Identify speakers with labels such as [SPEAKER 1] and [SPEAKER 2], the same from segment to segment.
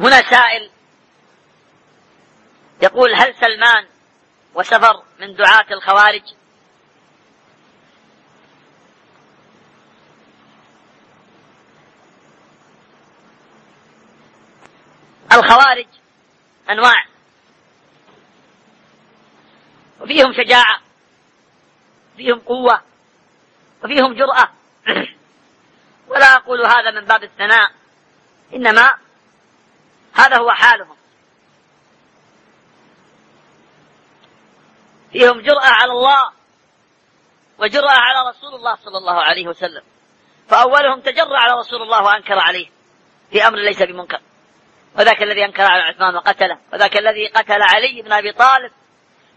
[SPEAKER 1] هنا سائل يقول هل سلمان وسفر من دعاة الخوارج؟ الخوارج أنواع. وفيهم شجاعة فيهم قوة وفيهم جرأة. ولا أقول هذا من باب الثناء إنما هذا هو حالهم. فيهم جرأة على الله وجرأة على رسول الله صلى الله عليه وسلم. فأولهم تجرأ على رسول الله وأنكر عليه في أمر ليس بمنكر. وذاك الذي أنكر على عثمان وقتله وذاك الذي قتل علي بن أبي طالب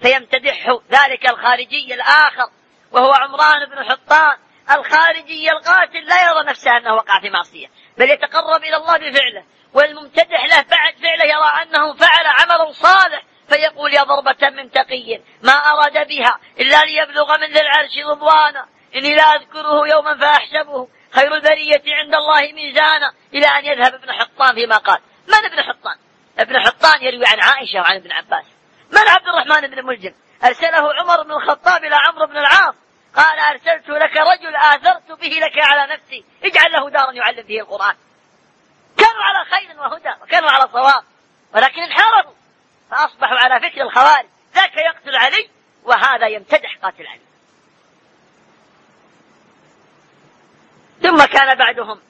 [SPEAKER 1] فيمتدحه ذلك الخارجي الآخر وهو عمران بن حطان الخارجي القاتل لا يرى نفسه أنه وقع في معصية بل يتقرب إلى الله بفعله. والممتدح له بعد فعله يرى أنه فعل عمل صالح فيقول يا ضربة من تقي ما أراد بها إلا ليبلغ من ذي العرش رضوانا. إني لا أذكره يوما فأحسبه خير البرية عند الله ميزانا. إلى أن يذهب ابن حطان فيما قال. من ابن حطان ابن حطان يروي عن عائشة وعن ابن عباس. من عبد الرحمن بن ملجم؟ أرسله عمر بن الخطاب إلى عمرو بن العاص. قال أرسلت لك رجل آثرت به لك على نفسي. اجعل له دارا يعلم به القرآن. كانوا على خير وهدى وكانوا على صواب ولكن انحرفوا فأصبحوا على فكر الخوارج. ذاك يقتل علي وهذا يمتدح قاتل علي. ثم كان بعدهم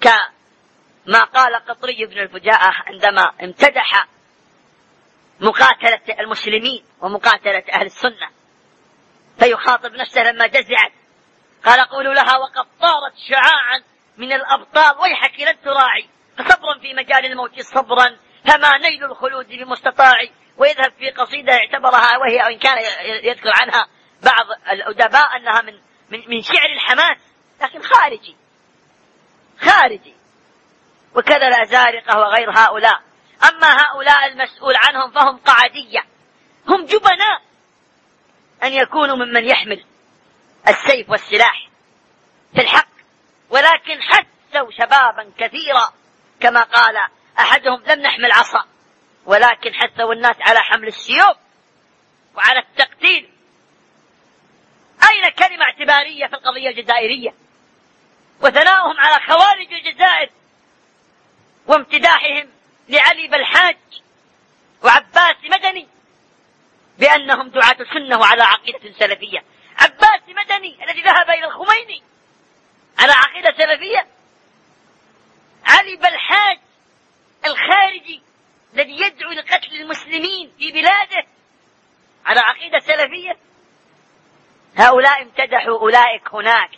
[SPEAKER 1] كما قال قطري بن الفجاءة عندما امتدح مقاتلة المسلمين ومقاتلة أهل السنة فيخاطب نفسه لما جزعت. قال قولوا لها وقد طارت شعاعا من الأبطال ويحك لن تراعي فصبرا في مجال الموت صبرا. فما نيل الخلود بمستطاع ويذهب في قصيدة اعتبرها وهي وإن كان يذكر عنها بعض الأدباء أنها من من من شعر الحماس. لكن خارجي. خارجي. وكذا الأزارقة وغير هؤلاء. أما هؤلاء المسؤول عنهم فهم قعدية. هم جبناء. أن يكونوا ممن يحمل السيف والسلاح. في الحق. شبابا كثيرا كما قال أحدهم لم نحمل عصا ولكن حثوا الناس على حمل السيوف وعلى التقتيل. أين كلمة اعتبارية في القضية الجزائرية؟ وثناؤهم على خوارج الجزائر وامتداحهم لعلي بالحاج وعباس مدني بأنهم دعاة سنة وعلى عقيدة سلفية. عباس مدني الذي ذهب إلى الخميني على عقيدة سلفية علي بالحاج الخارجي الذي يدعو لقتل المسلمين في بلاده على عقيدة سلفية هؤلاء امتدحوا أولئك هناك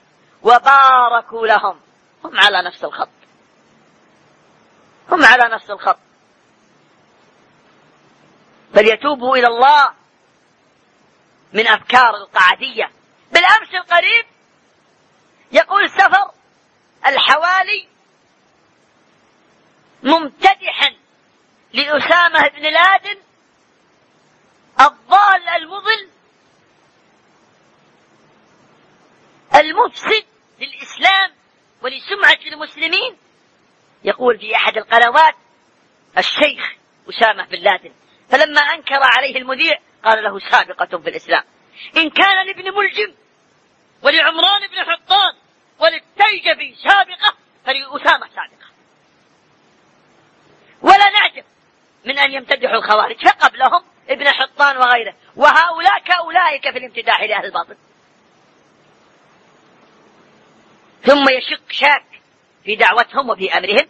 [SPEAKER 1] وباركوا لهم. هم على نفس الخط. هم على نفس الخط. فليتوبوا إلى الله من أفكار القعدية. بالأمس القريب يقول سفر الحوالي ممتدحا لأسامة بن لادن الضال المضل المفسد للإسلام ولسمعة المسلمين. يقول في أحد القنوات الشيخ أسامة بن لادن فلما أنكر عليه المذيع قال له سابقة في الإسلام إن كان لابن ملجم ولعمران بن حطان وللتيجبي سابقة فلأسامة سابقة. ولا نعجب من أن يمتدحوا الخوارج فقبلهم ابن حطان وغيره وهؤلاء كأولئك في الامتداح لأهل الباطل. ثم يشك شاك في دعوتهم وفي أمرهم.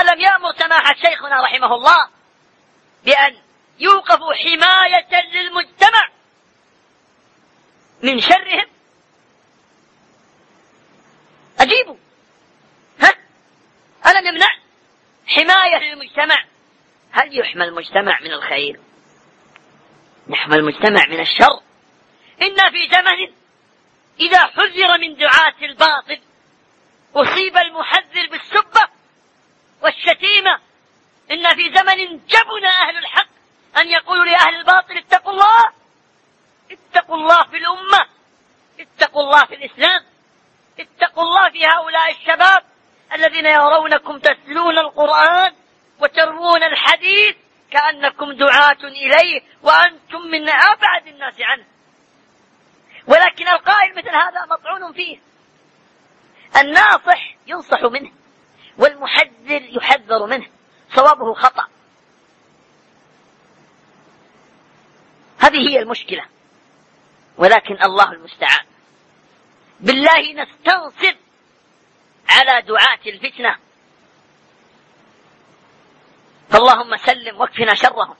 [SPEAKER 1] ألم يأمر سماحة شيخنا رحمه الله بأن يوقفوا حماية للمجتمع من شرهم؟ أجيبوا. ها؟ ألم يمنع حماية للمجتمع. هل يحمى المجتمع من الخير؟ نحمى المجتمع من الشر. إنا في زمن إذا حذر من دعاة الباطل أصيب المحذر بالسبة والشتيمة. إن في زمن جبن أهل الحق أن يقولوا لأهل الباطل اتقوا الله اتقوا الله في الأمة اتقوا الله في الإسلام اتقوا الله في هؤلاء الشباب الذين يرونكم تتلون القرآن وتروون الحديث كأنكم دعاة إليه وأنتم من أبعد الناس عنه. ولكن القائل مثل هذا مطعون فيه. الناصح ينصح منه والمحذر يحذر منه صوابه خطأ. هذه هي المشكلة ولكن الله المستعان. بالله نستنصر على دعاة الفتنة. فاللهم سلم واكفنا شرهم.